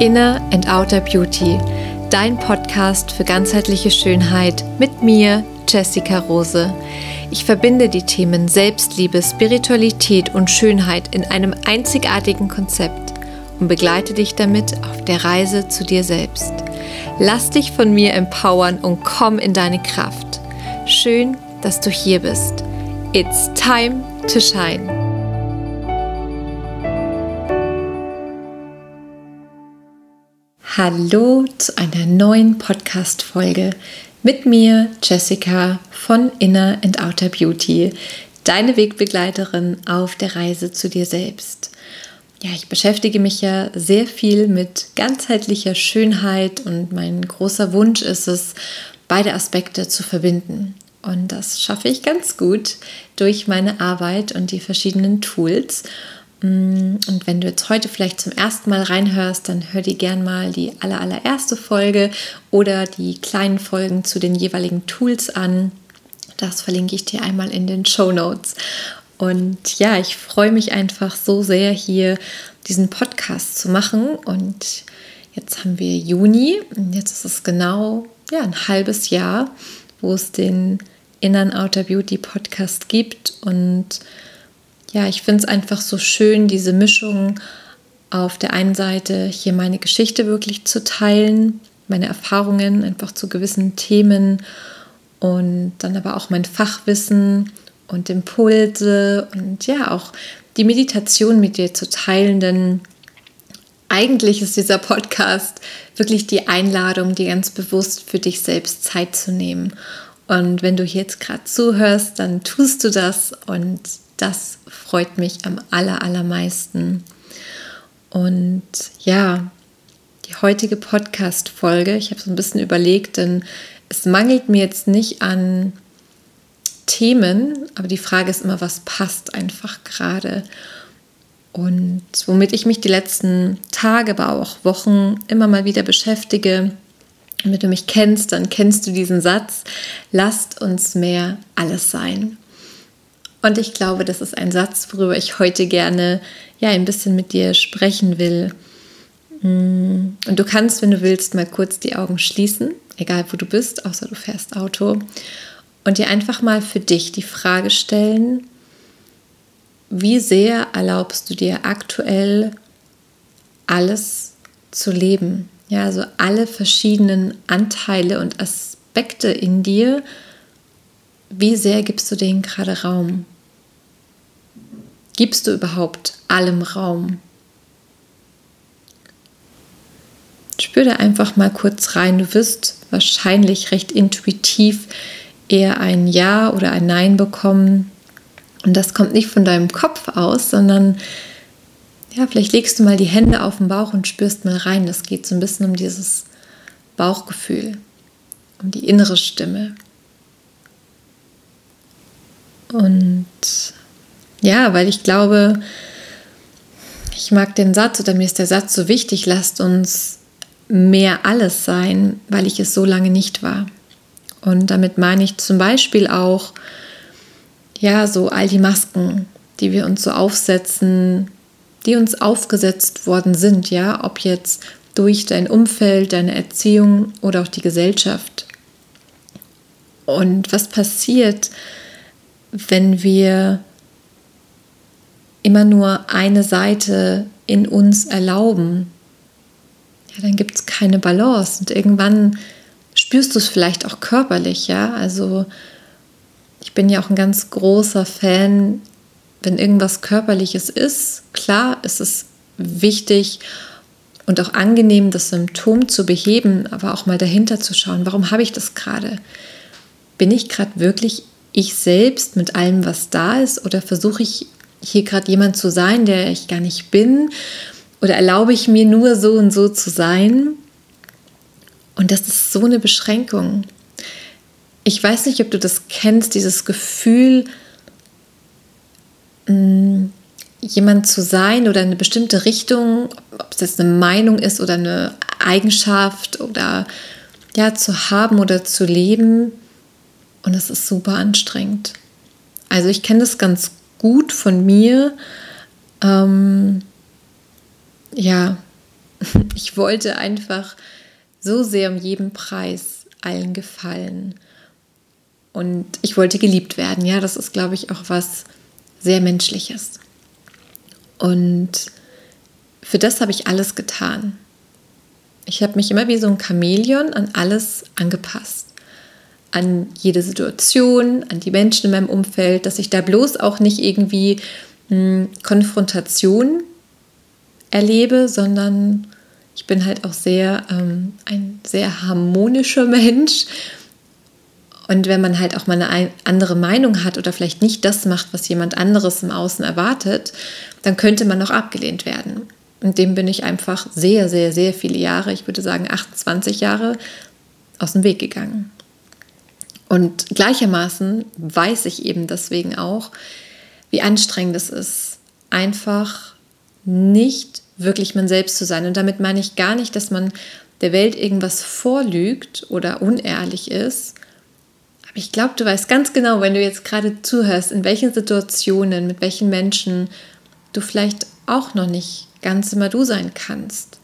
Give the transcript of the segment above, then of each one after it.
Inner and Outer Beauty, dein Podcast für ganzheitliche Schönheit mit mir, Jessica Rose. Ich verbinde die Themen Selbstliebe, Spiritualität und Schönheit in einem einzigartigen Konzept und begleite dich damit auf der Reise zu dir selbst. Lass dich von mir empowern und komm in deine Kraft. Schön, dass du hier bist. It's time to shine. Hallo zu einer neuen Podcast-Folge mit mir, Jessica von Inner and Outer Beauty, deine Wegbegleiterin auf der Reise zu dir selbst. Ja, ich beschäftige mich ja sehr viel mit ganzheitlicher Schönheit und mein großer Wunsch ist es, beide Aspekte zu verbinden. Und das schaffe ich ganz gut durch meine Arbeit und die verschiedenen Tools. Mm, und wenn du jetzt heute vielleicht zum ersten Mal reinhörst, dann hör dir gern mal die aller, allererste Folge oder die kleinen Folgen zu den jeweiligen Tools an. Das verlinke ich dir einmal in den Show Notes. Und ja, ich freue mich einfach so sehr, hier diesen Podcast zu machen. Und jetzt haben wir Juni und jetzt ist es genau ja, ein halbes Jahr, wo es den Inner Outer Beauty Podcast gibt. Und ja, ich finde es einfach so schön, diese Mischung auf der einen Seite hier meine Geschichte wirklich zu teilen, meine Erfahrungen einfach zu gewissen Themen und dann aber auch mein Fachwissen und Impulse und ja auch die Meditation mit dir zu teilen, denn eigentlich ist dieser Podcast wirklich die Einladung, dir ganz bewusst für dich selbst Zeit zu nehmen. Und wenn du jetzt gerade zuhörst, dann tust du das und das freut mich am aller, allermeisten. Und ja, die heutige Podcast-Folge, ich habe so ein bisschen überlegt, denn es mangelt mir jetzt nicht an Themen, aber die Frage ist immer, was passt einfach gerade. Und womit ich mich die letzten Tage, aber auch Wochen immer mal wieder beschäftige, wenn du mich kennst, dann kennst du diesen Satz, lasst uns mehr alles sein. Und ich glaube, das ist ein Satz, worüber ich heute gerne ja ein bisschen mit dir sprechen will. Mm, und du kannst, wenn du willst, mal kurz die Augen schließen, egal wo du bist, außer du fährst Auto, und dir einfach mal für dich die Frage stellen, wie sehr erlaubst du dir aktuell alles zu leben? Ja, also alle verschiedenen Anteile und Aspekte in dir, wie sehr gibst du denen gerade Raum? Gibst du überhaupt allem Raum? Spür da einfach mal kurz rein. Du wirst wahrscheinlich recht intuitiv eher ein Ja oder ein Nein bekommen. Und das kommt nicht von deinem Kopf aus, sondern ja, vielleicht legst du mal die Hände auf den Bauch und spürst mal rein. Das geht so ein bisschen um dieses Bauchgefühl, um die innere Stimme. Und ja, weil ich glaube, ich mag den Satz oder mir ist der Satz so wichtig, lasst uns mehr alles sein, weil ich es so lange nicht war. Und damit meine ich zum Beispiel auch, ja, so all die Masken, die wir uns so aufsetzen, die uns aufgesetzt worden sind, ja, ob jetzt durch dein Umfeld, deine Erziehung oder auch die Gesellschaft. Und was passiert, wenn wir immer nur eine Seite in uns erlauben, ja, dann gibt es keine Balance und irgendwann spürst du es vielleicht auch körperlich, ja. Also ich bin ja auch ein ganz großer Fan, wenn irgendwas Körperliches ist. Klar ist es wichtig und auch angenehm, das Symptom zu beheben, aber auch mal dahinter zu schauen, warum habe ich das gerade? Bin ich gerade wirklich ich selbst mit allem, was da ist, oder versuche ich hier gerade jemand zu sein, der ich gar nicht bin? Oder erlaube ich mir nur so und so zu sein? Und das ist so eine Beschränkung. Ich weiß nicht, ob du das kennst, dieses Gefühl, mm, jemand zu sein oder eine bestimmte Richtung, ob es jetzt eine Meinung ist oder eine Eigenschaft oder ja, zu haben oder zu leben. Und es ist super anstrengend. Also ich kenne das ganz gut von mir. Ähm, ja, Ich wollte einfach so sehr um jeden Preis allen gefallen. Und ich wollte geliebt werden. Ja, das ist, glaube ich, auch was sehr Menschliches. Und für das habe ich alles getan. Ich habe mich immer wie so ein Chamäleon an alles angepasst. An jede Situation, an die Menschen in meinem Umfeld, dass ich da bloß auch nicht irgendwie mh, hm, Konfrontation erlebe, sondern ich bin halt auch sehr ähm, ein sehr harmonischer Mensch. Und wenn man halt auch mal eine andere Meinung hat oder vielleicht nicht das macht, was jemand anderes im Außen erwartet, dann könnte man auch abgelehnt werden. Und dem bin ich einfach sehr, sehr, sehr viele Jahre, ich würde sagen 28 Jahre, aus dem Weg gegangen. Und gleichermaßen weiß ich eben deswegen auch, wie anstrengend es ist, einfach nicht wirklich man selbst zu sein. Und damit meine ich gar nicht, dass man der Welt irgendwas vorlügt oder unehrlich ist. Aber ich glaube, du weißt ganz genau, wenn du jetzt gerade zuhörst, in welchen Situationen, mit welchen Menschen du vielleicht auch noch nicht ganz immer du sein kannst.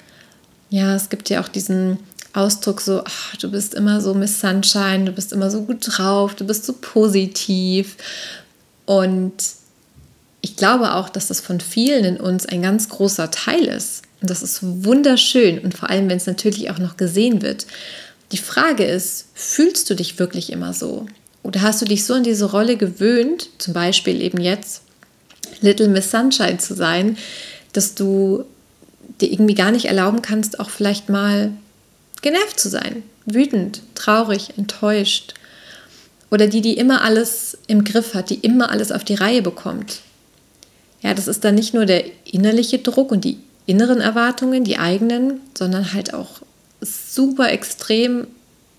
Ja, es gibt ja auch diesen Ausdruck so, ach, du bist immer so Miss Sunshine, du bist immer so gut drauf, du bist so positiv. Und ich glaube auch, dass das von vielen in uns ein ganz großer Teil ist. Und das ist wunderschön und vor allem, wenn es natürlich auch noch gesehen wird. Die Frage ist, fühlst du dich wirklich immer so? Oder hast du dich so in diese Rolle gewöhnt, zum Beispiel eben jetzt Little Miss Sunshine zu sein, dass du dir irgendwie gar nicht erlauben kannst, auch vielleicht mal genervt zu sein, wütend, traurig, enttäuscht. Oder die, die immer alles im Griff hat, die immer alles auf die Reihe bekommt, ja, das ist dann nicht nur der innerliche Druck und die inneren Erwartungen, die eigenen, sondern halt auch super extrem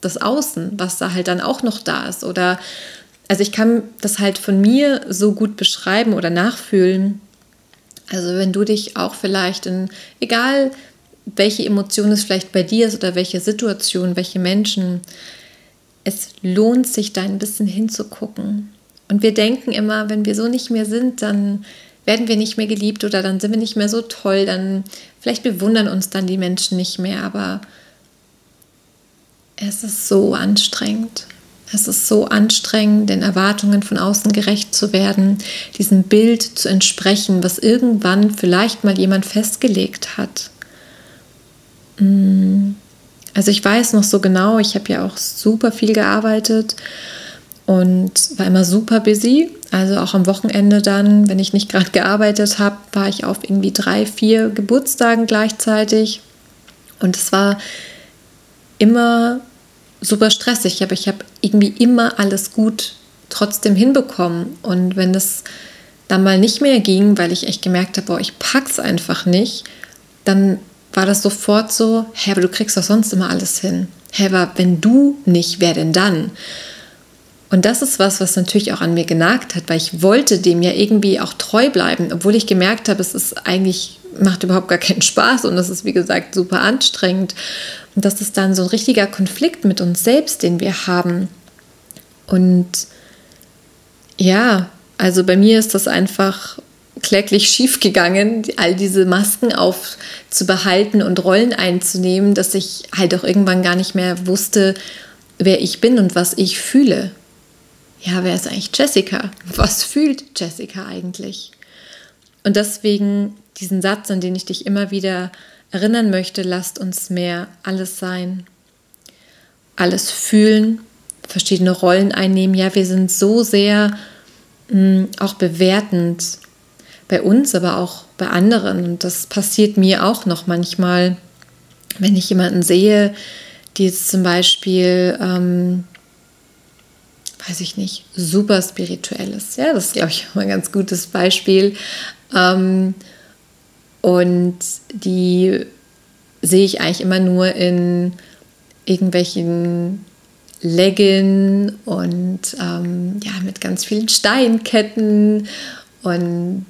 das Außen, was da halt dann auch noch da ist. Oder also ich kann das halt von mir so gut beschreiben oder nachfühlen. Also wenn du dich auch vielleicht in, egal welche Emotion es vielleicht bei dir ist oder welche Situation, welche Menschen, es lohnt sich da ein bisschen hinzugucken. Und wir denken immer, wenn wir so nicht mehr sind, dann werden wir nicht mehr geliebt oder dann sind wir nicht mehr so toll, dann vielleicht bewundern uns dann die Menschen nicht mehr, aber es ist so anstrengend. Es ist so anstrengend, den Erwartungen von außen gerecht zu werden, diesem Bild zu entsprechen, was irgendwann vielleicht mal jemand festgelegt hat. Mm. Also ich weiß noch so genau, ich habe ja auch super viel gearbeitet und war immer super busy. Also auch am Wochenende dann, wenn ich nicht gerade gearbeitet habe, war ich auf irgendwie drei, vier Geburtstagen gleichzeitig. Und es war immer super stressig, aber ich habe irgendwie immer alles gut trotzdem hinbekommen. Und wenn es dann mal nicht mehr ging, weil ich echt gemerkt habe, boah, ich pack's einfach nicht, dann war das sofort so, hä, aber du kriegst doch sonst immer alles hin. Hä, aber wenn du nicht, wer denn dann? Und das ist was, was natürlich auch an mir genagt hat, weil ich wollte dem ja irgendwie auch treu bleiben, obwohl ich gemerkt habe, es ist eigentlich, macht überhaupt gar keinen Spaß und das ist, wie gesagt, super anstrengend. Und das ist dann so ein richtiger Konflikt mit uns selbst, den wir haben. Und ja, also bei mir ist das einfach kläglich schief gegangen, all diese Masken aufzubehalten und Rollen einzunehmen, dass ich halt auch irgendwann gar nicht mehr wusste, wer ich bin und was ich fühle ja, wer ist eigentlich Jessica? Was fühlt Jessica eigentlich? Und deswegen diesen Satz, an den ich dich immer wieder erinnern möchte, lasst uns mehr alles sein, alles fühlen, verschiedene Rollen einnehmen. Ja, wir sind so sehr mh, hm, auch bewertend bei uns, aber auch bei anderen. Und das passiert mir auch noch manchmal, wenn ich jemanden sehe, die jetzt zum Beispiel ähm, weiß ich nicht, super spirituelles. Ja, das ist, glaube ich, ein ganz gutes Beispiel. Ähm, und die sehe ich eigentlich immer nur in irgendwelchen Leggings und ähm, ja, mit ganz vielen Steinketten und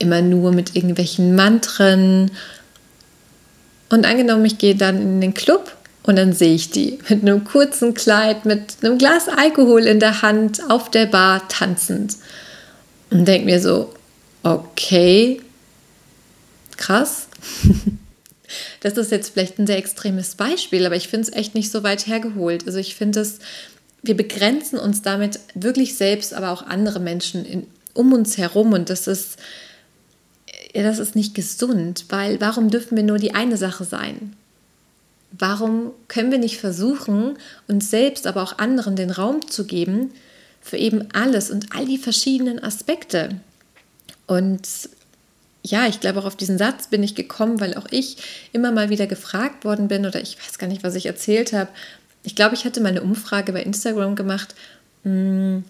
immer nur mit irgendwelchen Mantren. Und angenommen, ich gehe dann in den Club und dann sehe ich die mit einem kurzen Kleid, mit einem Glas Alkohol in der Hand auf der Bar tanzend. Und denke mir so, okay, krass. das ist jetzt vielleicht ein sehr extremes Beispiel, aber ich finde es echt nicht so weit hergeholt. Also ich finde es, wir begrenzen uns damit wirklich selbst, aber auch andere Menschen in, um uns herum und das ist, das ist nicht gesund, weil warum dürfen wir nur die eine Sache sein? Warum können wir nicht versuchen, uns selbst, aber auch anderen den Raum zu geben für eben alles und all die verschiedenen Aspekte? Und ja, ich glaube, auch auf diesen Satz bin ich gekommen, weil auch ich immer mal wieder gefragt worden bin oder ich weiß gar nicht, was ich erzählt habe. Ich glaube, ich hatte mal eine Umfrage bei Instagram gemacht, hm,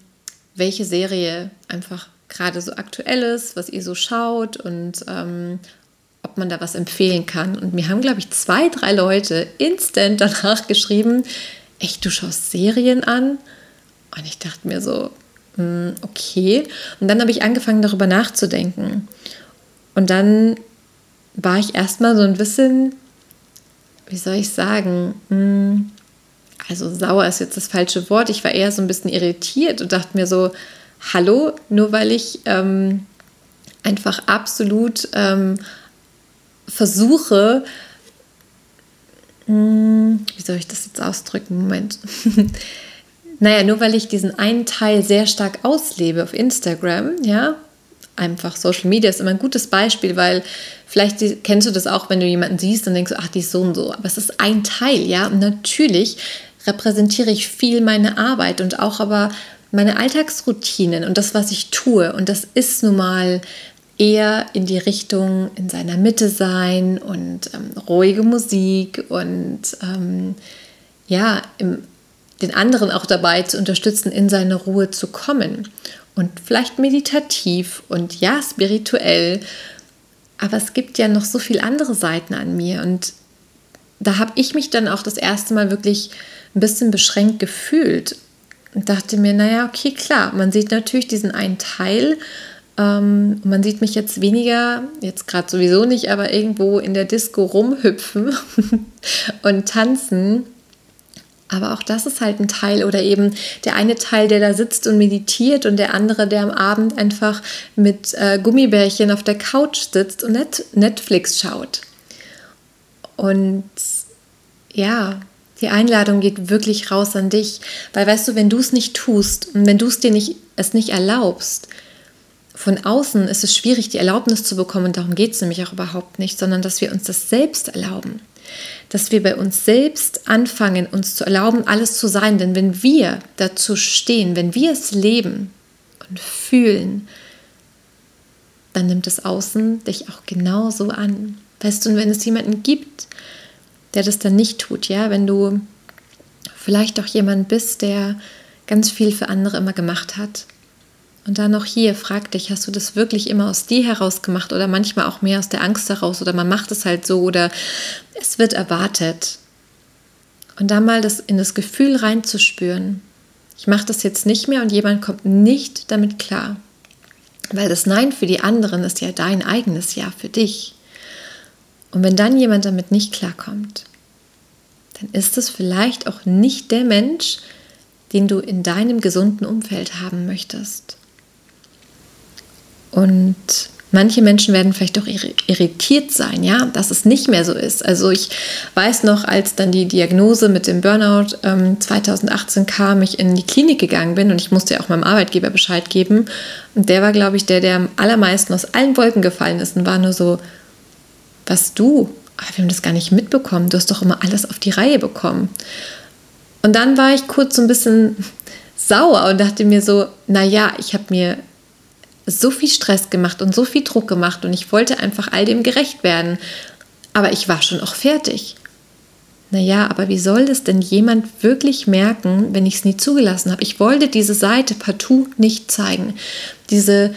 welche Serie einfach gerade so aktuell ist, was ihr so schaut und ähm, ob man da was empfehlen kann. Und mir haben, glaube ich, zwei, drei Leute instant danach geschrieben, echt, du schaust Serien an? Und ich dachte mir so, hm, okay. Und dann habe ich angefangen, darüber nachzudenken. Und dann war ich erstmal so ein bisschen, wie soll ich sagen, hm, also sauer ist jetzt das falsche Wort. Ich war eher so ein bisschen irritiert und dachte mir so, hallo, nur weil ich ähm, einfach absolut ähm, versuche, mh, hm, wie soll ich das jetzt ausdrücken? Moment. naja, nur weil ich diesen einen Teil sehr stark auslebe auf Instagram, ja, einfach Social Media ist immer ein gutes Beispiel, weil vielleicht kennst du das auch, wenn du jemanden siehst und denkst, ach, die ist so und so. Aber es ist ein Teil, ja. Und natürlich repräsentiere ich viel meine Arbeit und auch aber meine Alltagsroutinen und das, was ich tue. Und das ist nun mal eher in die Richtung in seiner Mitte sein und ähm, ruhige Musik und ähm, ja, im, den anderen auch dabei zu unterstützen, in seine Ruhe zu kommen und vielleicht meditativ und ja, spirituell. Aber es gibt ja noch so viele andere Seiten an mir und da habe ich mich dann auch das erste Mal wirklich ein bisschen beschränkt gefühlt und dachte mir, naja, okay, klar, man sieht natürlich diesen einen Teil. Ähm, man sieht mich jetzt weniger, jetzt gerade sowieso nicht, aber irgendwo in der Disco rumhüpfen und tanzen. Aber auch das ist halt ein Teil oder eben der eine Teil, der da sitzt und meditiert und der andere, der am Abend einfach mit äh, Gummibärchen auf der Couch sitzt und Net Netflix schaut. Und ja, die Einladung geht wirklich raus an dich, weil weißt du, wenn du es nicht tust und wenn du es dir nicht, es nicht erlaubst, von außen ist es schwierig, die Erlaubnis zu bekommen und darum geht es nämlich auch überhaupt nicht, sondern dass wir uns das selbst erlauben dass wir bei uns selbst anfangen, uns zu erlauben, alles zu sein. Denn wenn wir dazu stehen, wenn wir es leben und fühlen, dann nimmt das Außen dich auch genauso an. Weißt du, und wenn es jemanden gibt, der das dann nicht tut, ja, wenn du vielleicht auch jemand bist, der ganz viel für andere immer gemacht hat, und dann noch hier, frag dich, hast du das wirklich immer aus dir heraus gemacht oder manchmal auch mehr aus der Angst heraus oder man macht es halt so oder es wird erwartet. Und da mal das in das Gefühl reinzuspüren, ich mache das jetzt nicht mehr und jemand kommt nicht damit klar. Weil das Nein für die anderen ist ja dein eigenes Ja für dich. Und wenn dann jemand damit nicht klarkommt, dann ist es vielleicht auch nicht der Mensch, den du in deinem gesunden Umfeld haben möchtest. Und manche Menschen werden vielleicht auch irritiert sein, ja, dass es nicht mehr so ist. Also ich weiß noch, als dann die Diagnose mit dem Burnout ähm, 2018 kam, ich in die Klinik gegangen bin und ich musste ja auch meinem Arbeitgeber Bescheid geben. Und der war, glaube ich, der, der am allermeisten aus allen Wolken gefallen ist und war nur so, was du? Wir haben das gar nicht mitbekommen. Du hast doch immer alles auf die Reihe bekommen. Und dann war ich kurz so ein bisschen sauer und dachte mir so, naja, ich habe mir so viel Stress gemacht und so viel Druck gemacht und ich wollte einfach all dem gerecht werden. Aber ich war schon auch fertig. Naja, aber wie soll das denn jemand wirklich merken, wenn ich es nie zugelassen habe? Ich wollte diese Seite partout nicht zeigen. Diese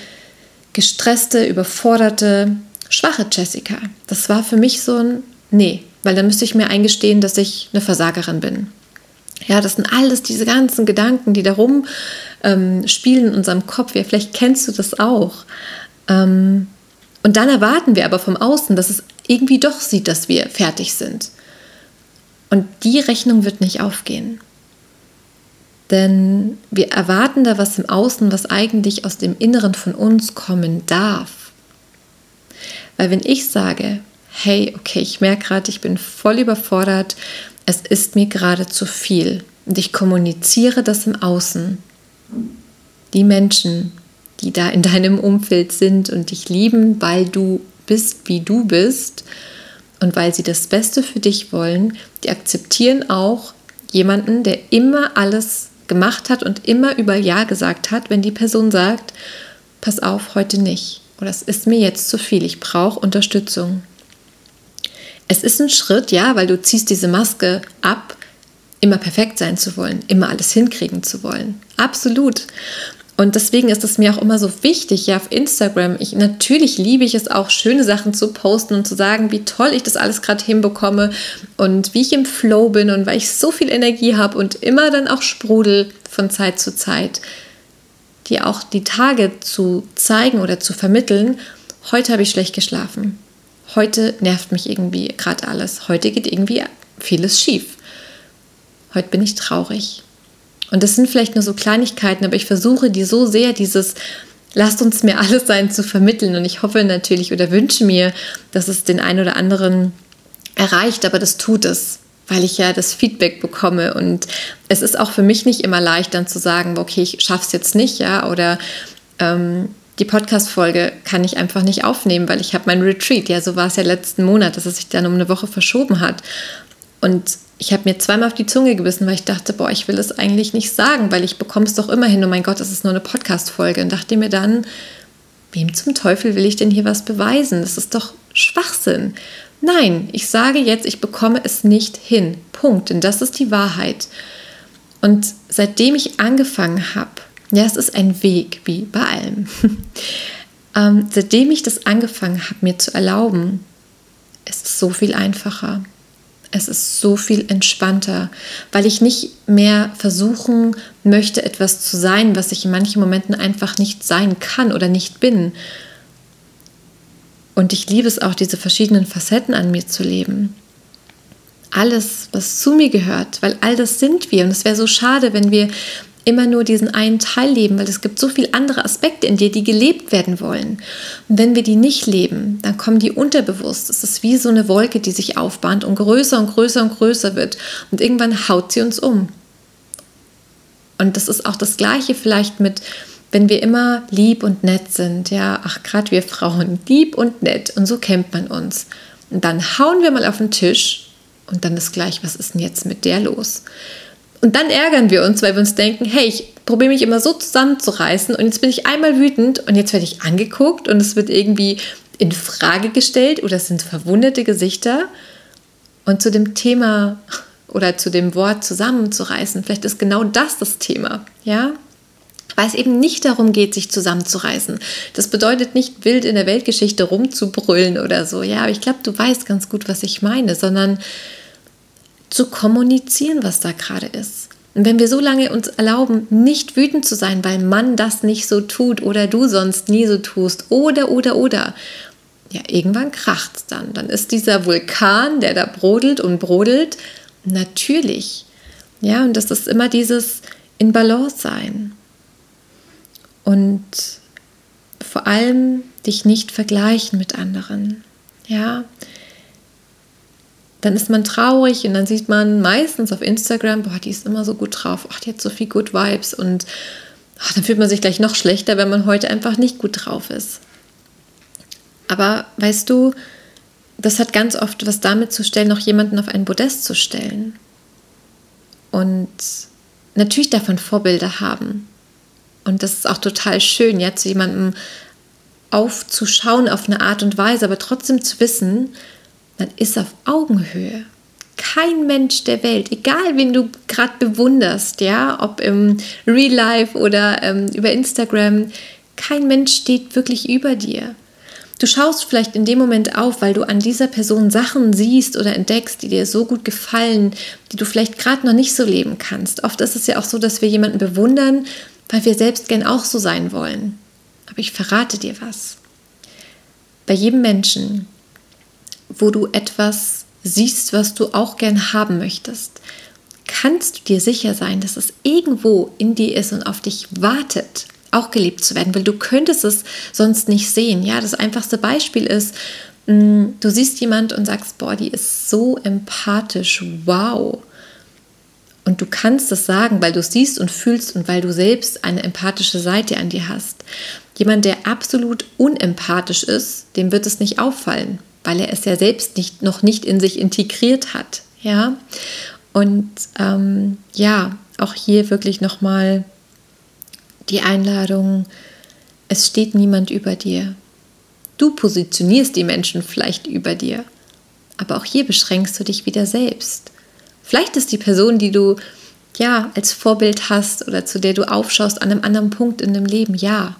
gestresste, überforderte, schwache Jessica. Das war für mich so ein Nee, weil dann müsste ich mir eingestehen, dass ich eine Versagerin bin. Ja, das sind alles diese ganzen Gedanken, die darum ähm, spielen in unserem Kopf. Ja, vielleicht kennst du das auch. Ähm, und dann erwarten wir aber vom Außen, dass es irgendwie doch sieht, dass wir fertig sind. Und die Rechnung wird nicht aufgehen. Denn wir erwarten da was im Außen, was eigentlich aus dem Inneren von uns kommen darf. Weil wenn ich sage, hey, okay, ich merke gerade, ich bin voll überfordert, es ist mir gerade zu viel. Und ich kommuniziere das im Außen. Die Menschen, die da in deinem Umfeld sind und dich lieben, weil du bist, wie du bist und weil sie das Beste für dich wollen, die akzeptieren auch jemanden, der immer alles gemacht hat und immer über Ja gesagt hat, wenn die Person sagt, pass auf, heute nicht. Oder es ist mir jetzt zu viel, ich brauche Unterstützung. Es ist ein Schritt, ja, weil du ziehst diese Maske ab, immer perfekt sein zu wollen, immer alles hinkriegen zu wollen. Absolut. Und deswegen ist es mir auch immer so wichtig, ja, auf Instagram. Ich, natürlich liebe ich es auch, schöne Sachen zu posten und zu sagen, wie toll ich das alles gerade hinbekomme und wie ich im Flow bin und weil ich so viel Energie habe und immer dann auch sprudel von Zeit zu Zeit, dir auch die Tage zu zeigen oder zu vermitteln. Heute habe ich schlecht geschlafen. Heute nervt mich irgendwie gerade alles. Heute geht irgendwie vieles schief. Heute bin ich traurig. Und das sind vielleicht nur so Kleinigkeiten, aber ich versuche die so sehr, dieses lasst uns mir alles sein zu vermitteln. Und ich hoffe natürlich oder wünsche mir, dass es den einen oder anderen erreicht, aber das tut es, weil ich ja das Feedback bekomme. Und es ist auch für mich nicht immer leicht, dann zu sagen, okay, ich schaffe es jetzt nicht, ja, oder ähm, die Podcast-Folge kann ich einfach nicht aufnehmen, weil ich habe mein Retreat. Ja, so war es ja letzten Monat, dass es sich dann um eine Woche verschoben hat. Und ich habe mir zweimal auf die Zunge gebissen, weil ich dachte, boah, ich will es eigentlich nicht sagen, weil ich bekomme es doch immer hin. Oh mein Gott, das ist nur eine Podcast-Folge. Und dachte mir dann, wem zum Teufel will ich denn hier was beweisen? Das ist doch Schwachsinn. Nein, ich sage jetzt, ich bekomme es nicht hin. Punkt. Denn das ist die Wahrheit. Und seitdem ich angefangen habe, ja, es ist ein Weg, wie bei allem. ähm, seitdem ich das angefangen habe, mir zu erlauben, ist es so viel einfacher. Es ist so viel entspannter, weil ich nicht mehr versuchen möchte, etwas zu sein, was ich in manchen Momenten einfach nicht sein kann oder nicht bin. Und ich liebe es auch, diese verschiedenen Facetten an mir zu leben. Alles, was zu mir gehört, weil all das sind wir. Und es wäre so schade, wenn wir immer nur diesen einen Teil leben, weil es gibt so viele andere Aspekte in dir, die gelebt werden wollen. Und wenn wir die nicht leben, dann kommen die unterbewusst. Es ist wie so eine Wolke, die sich aufbahnt und größer und größer und größer wird. Und irgendwann haut sie uns um. Und das ist auch das Gleiche vielleicht mit, wenn wir immer lieb und nett sind. Ja, ach, gerade wir Frauen, lieb und nett. Und so kennt man uns. Und dann hauen wir mal auf den Tisch und dann ist gleich, was ist denn jetzt mit der los? Und dann ärgern wir uns, weil wir uns denken, hey, ich probiere mich immer so zusammenzureißen und jetzt bin ich einmal wütend und jetzt werde ich angeguckt und es wird irgendwie in Frage gestellt oder es sind verwundete Gesichter. Und zu dem Thema oder zu dem Wort zusammenzureißen, vielleicht ist genau das das Thema, ja? Weil es eben nicht darum geht, sich zusammenzureißen. Das bedeutet nicht wild in der Weltgeschichte rumzubrüllen oder so, ja, aber ich glaube, du weißt ganz gut, was ich meine, sondern zu kommunizieren, was da gerade ist. Und wenn wir so lange uns erlauben, nicht wütend zu sein, weil man das nicht so tut oder du sonst nie so tust oder, oder, oder, ja, irgendwann kracht es dann. Dann ist dieser Vulkan, der da brodelt und brodelt, natürlich. Ja, und das ist immer dieses in Balance sein. Und vor allem dich nicht vergleichen mit anderen. Ja, dann ist man traurig und dann sieht man meistens auf Instagram, boah, die ist immer so gut drauf, ach, die hat so viel Good Vibes und ach, dann fühlt man sich gleich noch schlechter, wenn man heute einfach nicht gut drauf ist. Aber weißt du, das hat ganz oft was damit zu stellen, noch jemanden auf ein Podest zu stellen. Und natürlich davon Vorbilder haben. Und das ist auch total schön, ja, zu jemandem aufzuschauen auf eine Art und Weise, aber trotzdem zu wissen, man ist auf Augenhöhe. Kein Mensch der Welt, egal wen du gerade bewunderst, ja, ob im Real Life oder ähm, über Instagram, kein Mensch steht wirklich über dir. Du schaust vielleicht in dem Moment auf, weil du an dieser Person Sachen siehst oder entdeckst, die dir so gut gefallen, die du vielleicht gerade noch nicht so leben kannst. Oft ist es ja auch so, dass wir jemanden bewundern, weil wir selbst gern auch so sein wollen. Aber ich verrate dir was. Bei jedem Menschen wo du etwas siehst, was du auch gern haben möchtest, kannst du dir sicher sein, dass es irgendwo in dir ist und auf dich wartet, auch geliebt zu werden, weil du könntest es sonst nicht sehen. Ja, das einfachste Beispiel ist, Mm, du siehst jemand und sagst, boah, die ist so empathisch, wow. Und du kannst es sagen, weil du es siehst und fühlst und weil du selbst eine empathische Seite an dir hast. Jemand, der absolut unempathisch ist, dem wird es nicht auffallen, weil er es ja selbst nicht, noch nicht in sich integriert hat. Ja, und ähm, ja, auch hier wirklich nochmal die Einladung, es steht niemand über dir. Du positionierst die Menschen vielleicht über dir, aber auch hier beschränkst du dich wieder selbst. Vielleicht ist die Person, die du ja als Vorbild hast oder zu der du aufschaust, an einem anderen Punkt in dem Leben, ja.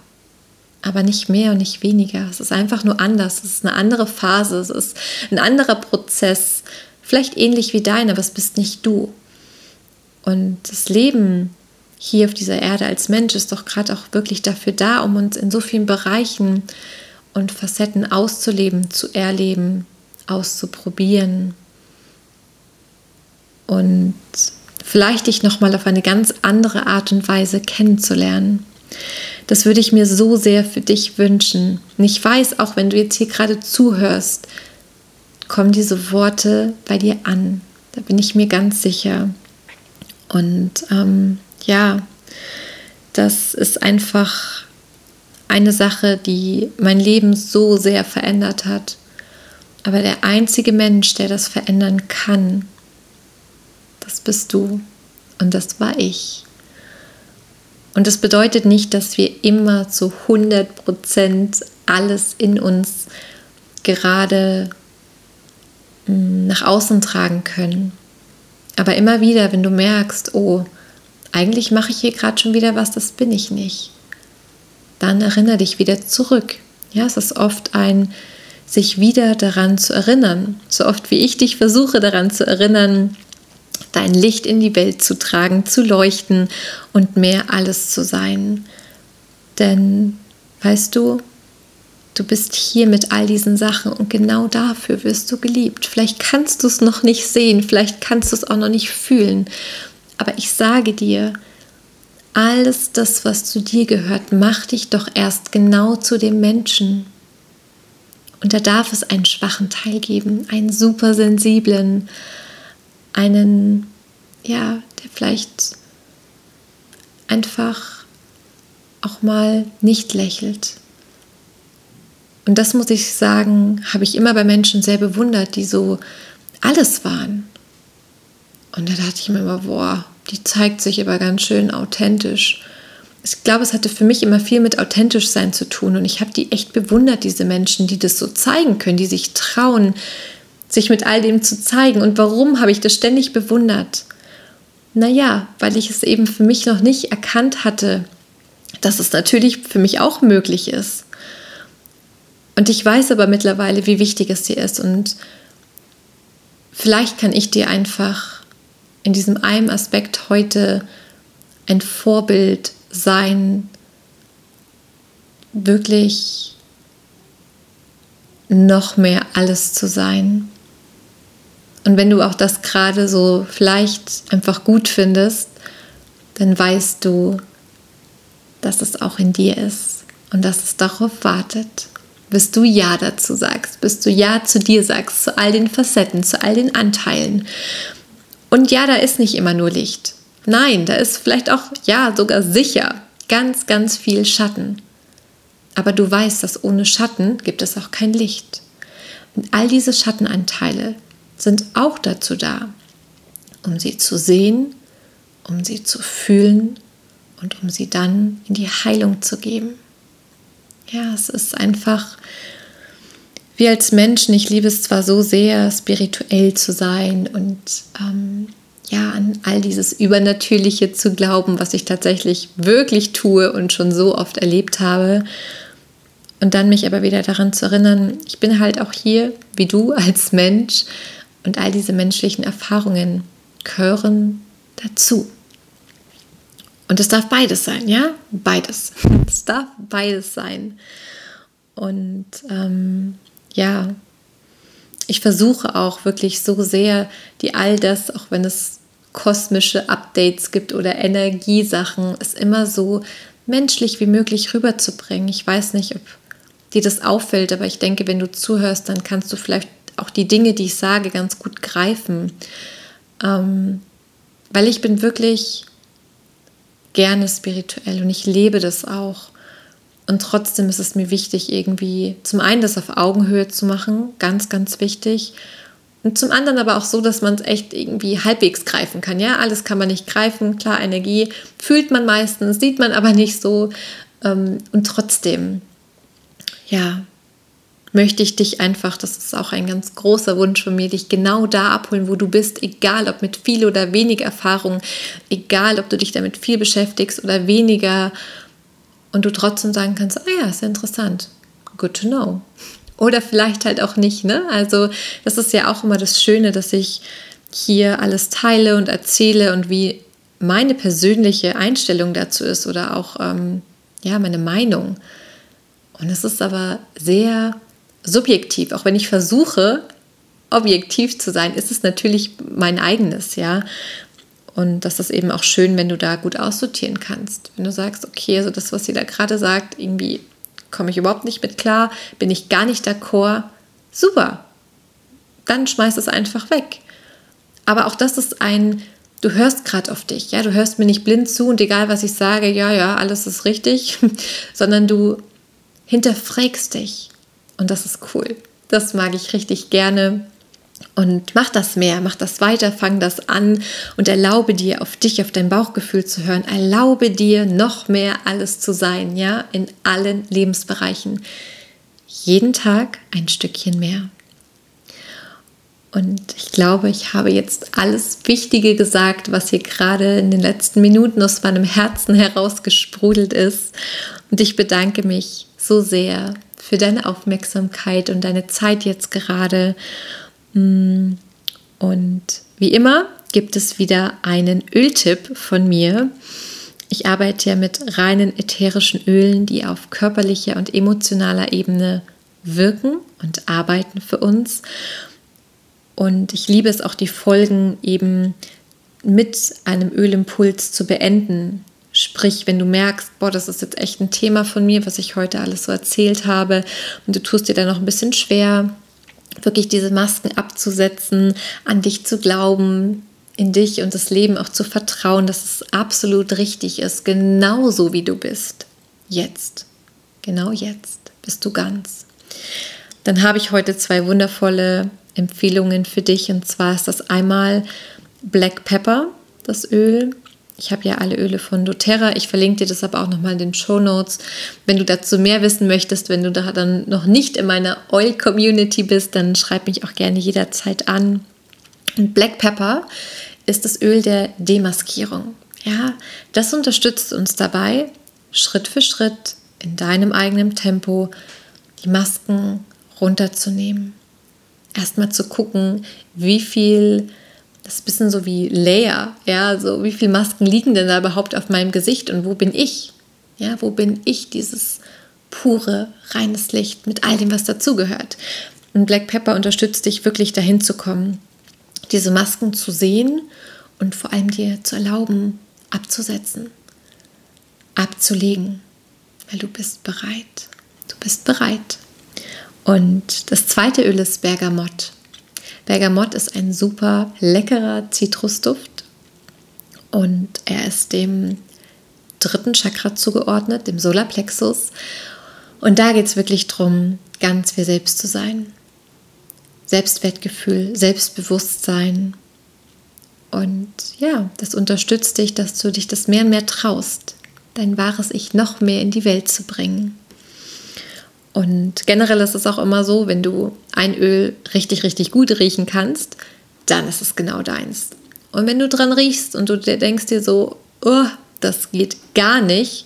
Aber nicht mehr und nicht weniger. Es ist einfach nur anders. Es ist eine andere Phase. Es ist ein anderer Prozess. Vielleicht ähnlich wie dein, aber es bist nicht du. Und das Leben hier auf dieser Erde als Mensch ist doch gerade auch wirklich dafür da, um uns in so vielen Bereichen und Facetten auszuleben, zu erleben, auszuprobieren und vielleicht dich noch mal auf eine ganz andere Art und Weise kennenzulernen. Das würde ich mir so sehr für dich wünschen. Und ich weiß, auch wenn du jetzt hier gerade zuhörst, kommen diese Worte bei dir an. Da bin ich mir ganz sicher. Und ähm, ja, das ist einfach eine Sache, die mein Leben so sehr verändert hat. Aber der einzige Mensch, der das verändern kann, das bist du und das war ich. Und das bedeutet nicht, dass wir immer zu 100 Prozent alles in uns gerade hm, nach außen tragen können. Aber immer wieder, wenn du merkst, oh, eigentlich mache ich hier gerade schon wieder was, das bin ich nicht, dann erinnere dich wieder zurück. Ja, es ist oft ein sich wieder daran zu erinnern. So oft wie ich dich versuche daran zu erinnern, dein Licht in die Welt zu tragen, zu leuchten und mehr alles zu sein. Denn, weißt du, du bist hier mit all diesen Sachen und genau dafür wirst du geliebt. Vielleicht kannst du es noch nicht sehen, vielleicht kannst du es auch noch nicht fühlen, aber ich sage dir, alles das, was zu dir gehört, macht dich doch erst genau zu dem Menschen. Und da darf es einen schwachen Teil geben, einen supersensiblen, einen, ja, der vielleicht einfach auch mal nicht lächelt. Und das muss ich sagen, habe ich immer bei Menschen sehr bewundert, die so alles waren. Und da dachte ich mir immer, boah, die zeigt sich aber ganz schön authentisch. Ich glaube, es hatte für mich immer viel mit authentisch sein zu tun und ich habe die echt bewundert, diese Menschen, die das so zeigen können, die sich trauen, sich mit all dem zu zeigen. Und warum habe ich das ständig bewundert? Naja, weil ich es eben für mich noch nicht erkannt hatte, dass es natürlich für mich auch möglich ist. Und ich weiß aber mittlerweile, wie wichtig es dir ist. Und vielleicht kann ich dir einfach in diesem einen Aspekt heute ein Vorbild sein, wirklich noch mehr alles zu sein. Und wenn du auch das gerade so vielleicht einfach gut findest, dann weißt du, dass es auch in dir ist und dass es darauf wartet. Bis du Ja dazu sagst, bis du Ja zu dir sagst, zu all den Facetten, zu all den Anteilen. Und ja, da ist nicht immer nur Licht. Nein, da ist vielleicht auch, ja, sogar sicher ganz, ganz viel Schatten. Aber du weißt, dass ohne Schatten gibt es auch kein Licht. Und all diese Schattenanteile, sind auch dazu da, um sie zu sehen, um sie zu fühlen und um sie dann in die Heilung zu geben. Ja, es ist einfach, wir als Menschen, ich liebe es zwar so sehr, spirituell zu sein und ähm, ja, an all dieses Übernatürliche zu glauben, was ich tatsächlich wirklich tue und schon so oft erlebt habe. Und dann mich aber wieder daran zu erinnern, ich bin halt auch hier, wie du als Mensch und all diese menschlichen Erfahrungen gehören dazu. Und es darf beides sein, ja? Beides. Es darf beides sein. Und ähm, ja, ich versuche auch wirklich so sehr, die all das, auch wenn es kosmische Updates gibt oder Energiesachen, es immer so menschlich wie möglich rüberzubringen. Ich weiß nicht, ob dir das auffällt, aber ich denke, wenn du zuhörst, dann kannst du vielleicht auch die Dinge, die ich sage, ganz gut greifen. Ähm, weil ich bin wirklich gerne spirituell und ich lebe das auch. Und trotzdem ist es mir wichtig, irgendwie zum einen das auf Augenhöhe zu machen, ganz, ganz wichtig. Und zum anderen aber auch so, dass man es echt irgendwie halbwegs greifen kann. Ja, alles kann man nicht greifen. Klar, Energie fühlt man meistens, sieht man aber nicht so. Ähm, und trotzdem, ja, möchte ich dich einfach, das ist auch ein ganz großer Wunsch von mir, dich genau da abholen, wo du bist, egal ob mit viel oder wenig Erfahrung, egal ob du dich damit viel beschäftigst oder weniger und du trotzdem sagen kannst, ah ja, ist interessant, good to know. Oder vielleicht halt auch nicht, ne? Also das ist ja auch immer das Schöne, dass ich hier alles teile und erzähle und wie meine persönliche Einstellung dazu ist oder auch ähm, ja meine Meinung. Und es ist aber sehr subjektiv, auch wenn ich versuche, objektiv zu sein, ist es natürlich mein eigenes, ja. Und das ist eben auch schön, wenn du da gut aussortieren kannst. Wenn du sagst, okay, also das, was sie da gerade sagt, irgendwie komme ich überhaupt nicht mit klar, bin ich gar nicht d'accord, super. Dann schmeiß es einfach weg. Aber auch das ist ein, du hörst gerade auf dich, ja, du hörst mir nicht blind zu und egal was ich sage, ja, ja, alles ist richtig, sondern du hinterfragst dich. Und das ist cool. Das mag ich richtig gerne. Und mach das mehr, mach das weiter, fang das an und erlaube dir, auf dich, auf dein Bauchgefühl zu hören. Erlaube dir, noch mehr alles zu sein, ja, in allen Lebensbereichen. Jeden Tag ein Stückchen mehr. Und ich glaube, ich habe jetzt alles Wichtige gesagt, was hier gerade in den letzten Minuten aus meinem Herzen herausgesprudelt ist. Und ich bedanke mich so sehr für deine Aufmerksamkeit und deine Zeit jetzt gerade. Mm, und wie immer gibt es wieder einen Öltipp von mir. Ich arbeite ja mit reinen ätherischen Ölen, die auf körperlicher und emotionaler Ebene wirken und arbeiten für uns. Und ich liebe es auch, die Folgen eben mit einem Ölimpuls zu beenden. Sprich, wenn du merkst, boah, das ist jetzt echt ein Thema von mir, was ich heute alles so erzählt habe, und du tust dir da noch ein bisschen schwer, wirklich diese Masken abzusetzen, an dich zu glauben, in dich und das Leben auch zu vertrauen, dass es absolut richtig ist, genauso wie du bist. Jetzt. Genau jetzt bist du ganz. Dann habe ich heute zwei wundervolle Empfehlungen für dich. Und zwar ist das einmal Black Pepper, das Öl. Ich habe ja alle Öle von doTERRA. Ich verlinke dir das aber auch nochmal in den Show Notes. Wenn du dazu mehr wissen möchtest, wenn du da dann noch nicht in meiner Oil-Community bist, dann schreib mich auch gerne jederzeit an. Und Black Pepper ist das Öl der Demaskierung. Ja, das unterstützt uns dabei, Schritt für Schritt in deinem eigenen Tempo die Masken runterzunehmen. Erstmal zu gucken, wie viel das ist ein bisschen so wie Layer, ja, so wie viele Masken liegen denn da überhaupt auf meinem Gesicht und wo bin ich? Ja, wo bin ich dieses pure, reines Licht mit all dem, was dazugehört? Und Black Pepper unterstützt dich wirklich dahin zu kommen, diese Masken zu sehen und vor allem dir zu erlauben, abzusetzen, abzulegen, weil du bist bereit. Du bist bereit. Und das zweite Öl ist Bergamott. Bergamott ist ein super leckerer Zitrusduft und er ist dem dritten Chakra zugeordnet, dem Solarplexus. Und da geht es wirklich darum, ganz wir selbst zu sein. Selbstwertgefühl, Selbstbewusstsein. Und ja, das unterstützt dich, dass du dich das mehr und mehr traust, dein wahres Ich noch mehr in die Welt zu bringen. Und generell ist es auch immer so, wenn du ein Öl richtig, richtig gut riechen kannst, dann ist es genau deins. Und wenn du dran riechst und du denkst dir so, oh, das geht gar nicht,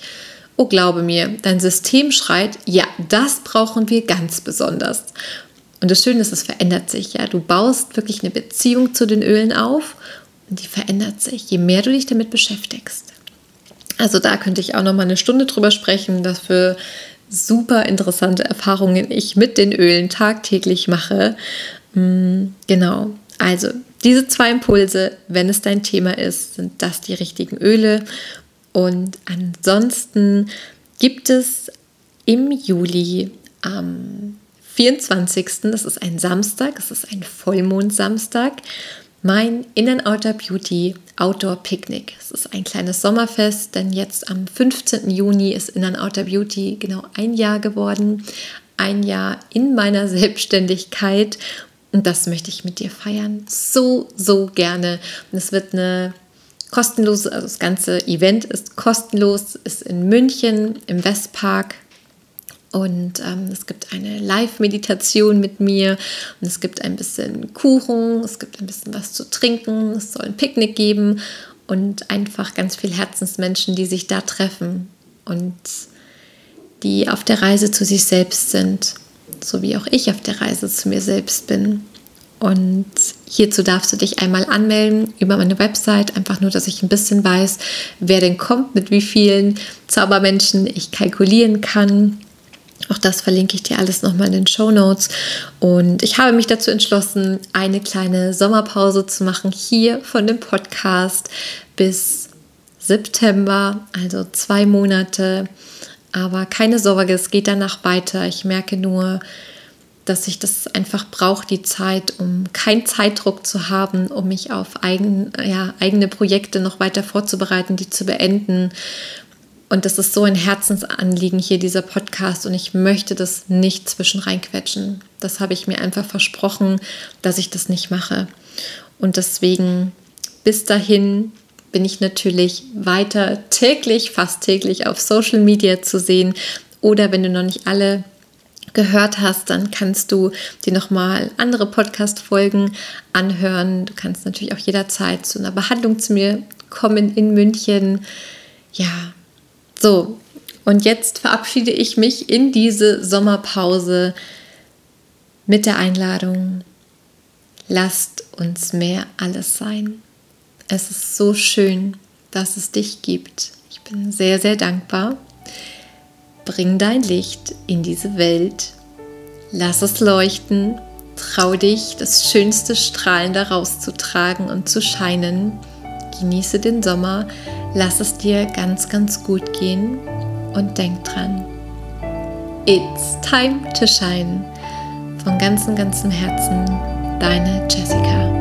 oh, glaube mir, dein System schreit, ja, das brauchen wir ganz besonders. Und das Schöne ist, es verändert sich. Ja, du baust wirklich eine Beziehung zu den Ölen auf und die verändert sich, je mehr du dich damit beschäftigst. Also da könnte ich auch noch mal eine Stunde drüber sprechen. Dafür super interessante Erfahrungen ich mit den Ölen tagtäglich mache. Mm, genau, also diese zwei Impulse, wenn es dein Thema ist, sind das die richtigen Öle. Und ansonsten gibt es im Juli am 24. Das ist ein Samstag, es ist ein Vollmond-Samstag, mein In-N-Outer Beauty Outdoor Picknick. Es ist ein kleines Sommerfest, denn jetzt am 15. Juni ist In-N-Outer Beauty genau ein Jahr geworden. Ein Jahr in meiner Selbstständigkeit und das möchte ich mit dir feiern. So, so gerne. Und es wird eine kostenlose, also das ganze Event ist kostenlos, ist in München im Westpark. Und ähm, es gibt eine Live-Meditation mit mir und es gibt ein bisschen Kuchen, es gibt ein bisschen was zu trinken, es soll ein Picknick geben und einfach ganz viele Herzensmenschen, die sich da treffen und die auf der Reise zu sich selbst sind so wie auch ich auf der Reise zu mir selbst bin. Und hierzu darfst du dich einmal anmelden über meine Website, einfach nur, dass ich ein bisschen weiß, wer denn kommt, mit wie vielen Zaubermenschen ich kalkulieren kann. Auch das verlinke ich dir alles nochmal in den Show Notes. Und ich habe mich dazu entschlossen, eine kleine Sommerpause zu machen hier von dem Podcast bis September, also zwei Monate aber keine Sorge, es geht danach weiter. Ich merke nur, dass ich das einfach brauche, die Zeit, um keinen Zeitdruck zu haben, um mich auf eigen, ja, eigene Projekte noch weiter vorzubereiten, die zu beenden. Und das ist so ein Herzensanliegen hier, dieser Podcast. Und ich möchte das nicht zwischen reinquetschen. Das habe ich mir einfach versprochen, dass ich das nicht mache. Und deswegen bis dahin bin ich natürlich weiter täglich, fast täglich auf Social Media zu sehen. Oder wenn du noch nicht alle gehört hast, dann kannst du dir nochmal andere Podcast-Folgen anhören. Du kannst natürlich auch jederzeit zu einer Behandlung zu mir kommen in München. Ja, so. Und jetzt verabschiede ich mich in diese Sommerpause mit der Einladung, lasst uns mehr alles sein. Es ist so schön, dass es dich gibt. Ich bin sehr, sehr dankbar. Bring dein Licht in diese Welt. Lass es leuchten. Trau dich, das schönste Strahlen daraus zu tragen und zu scheinen. Genieße den Sommer. Lass es dir ganz, ganz gut gehen. Und denk dran. It's time to shine. Von ganzem, ganzem Herzen, deine Jessica.